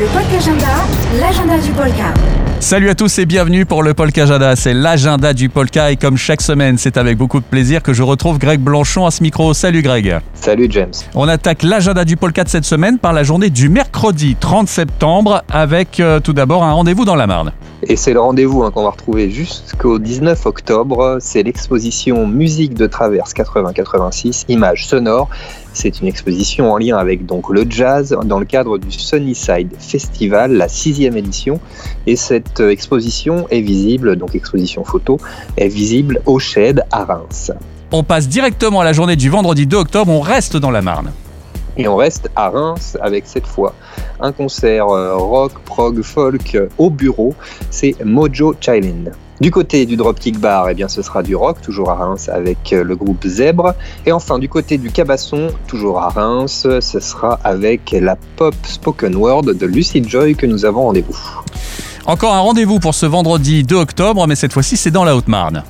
Le Polka Agenda, l'agenda du Polka. Salut à tous et bienvenue pour le Polka Agenda. C'est l'agenda du Polka et comme chaque semaine, c'est avec beaucoup de plaisir que je retrouve Greg Blanchon à ce micro. Salut Greg. Salut James. On attaque l'agenda du Polka de cette semaine par la journée du mercredi 30 septembre avec euh, tout d'abord un rendez-vous dans la Marne. Et c'est le rendez-vous hein, qu'on va retrouver jusqu'au 19 octobre. C'est l'exposition Musique de Traverse 80-86, images sonores. C'est une exposition en lien avec donc le jazz dans le cadre du Sunnyside Festival, la sixième édition. Et cette exposition est visible, donc exposition photo, est visible au Shed à Reims. On passe directement à la journée du vendredi 2 octobre, on reste dans la Marne. Et on reste à Reims avec cette fois un concert euh, rock, prog, folk euh, au bureau. C'est Mojo Chilin. Du côté du Dropkick Bar, eh bien, ce sera du rock, toujours à Reims avec euh, le groupe Zèbre. Et enfin, du côté du Cabasson, toujours à Reims, ce sera avec la pop spoken word de Lucid Joy que nous avons rendez-vous. Encore un rendez-vous pour ce vendredi 2 octobre, mais cette fois-ci c'est dans la Haute-Marne.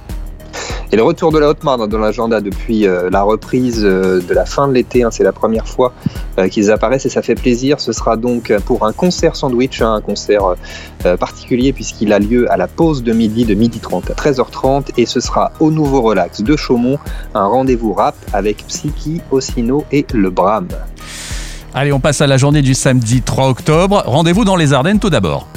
Et le retour de la Haute-Marne dans l'agenda depuis euh, la reprise euh, de la fin de l'été, hein, c'est la première fois euh, qu'ils apparaissent et ça fait plaisir. Ce sera donc pour un concert sandwich, hein, un concert particulier puisqu'il a lieu à la pause de midi de midi 30 à 13h30 et ce sera au Nouveau Relax de Chaumont, un rendez-vous rap avec Psyche, Ossino et Le Bram. Allez, on passe à la journée du samedi 3 octobre. Rendez-vous dans les Ardennes tout d'abord.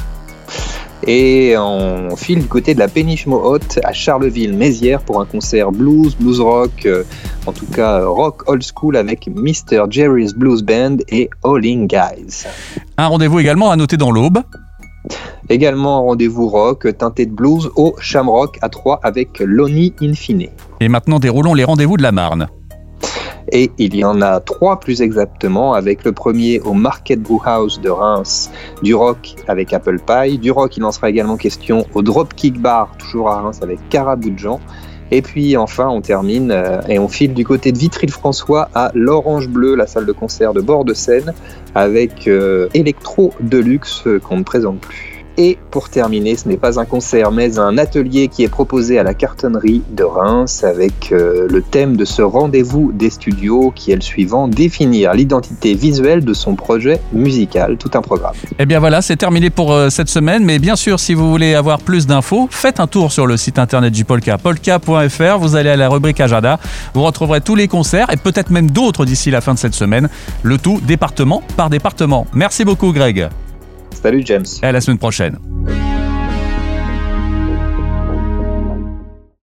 Et on file du côté de la péniche Mohotte à Charleville-Mézières pour un concert blues, blues rock, euh, en tout cas rock old school avec Mr. Jerry's Blues Band et Alling Guys. Un rendez-vous également à noter dans l'Aube. Également un rendez-vous rock teinté de blues au Shamrock à 3 avec Lonnie Infine. Et maintenant déroulons les rendez-vous de la Marne. Et il y en a trois plus exactement, avec le premier au Market Brew House de Reims, du rock avec Apple Pie. Du rock, il en sera également question au Dropkick Bar, toujours à Reims, avec Carabou de Jean. Et puis enfin, on termine euh, et on file du côté de Vitry-le-François à l'Orange Bleu, la salle de concert de bord de Seine, avec euh, Electro Deluxe euh, qu'on ne présente plus. Et pour terminer, ce n'est pas un concert, mais un atelier qui est proposé à la cartonnerie de Reims avec euh, le thème de ce rendez-vous des studios qui est le suivant, définir l'identité visuelle de son projet musical, tout un programme. Et eh bien voilà, c'est terminé pour euh, cette semaine, mais bien sûr, si vous voulez avoir plus d'infos, faites un tour sur le site internet du Polka, polka.fr, vous allez à la rubrique Agenda, vous retrouverez tous les concerts et peut-être même d'autres d'ici la fin de cette semaine, le tout département par département. Merci beaucoup Greg. Salut James. À la semaine prochaine.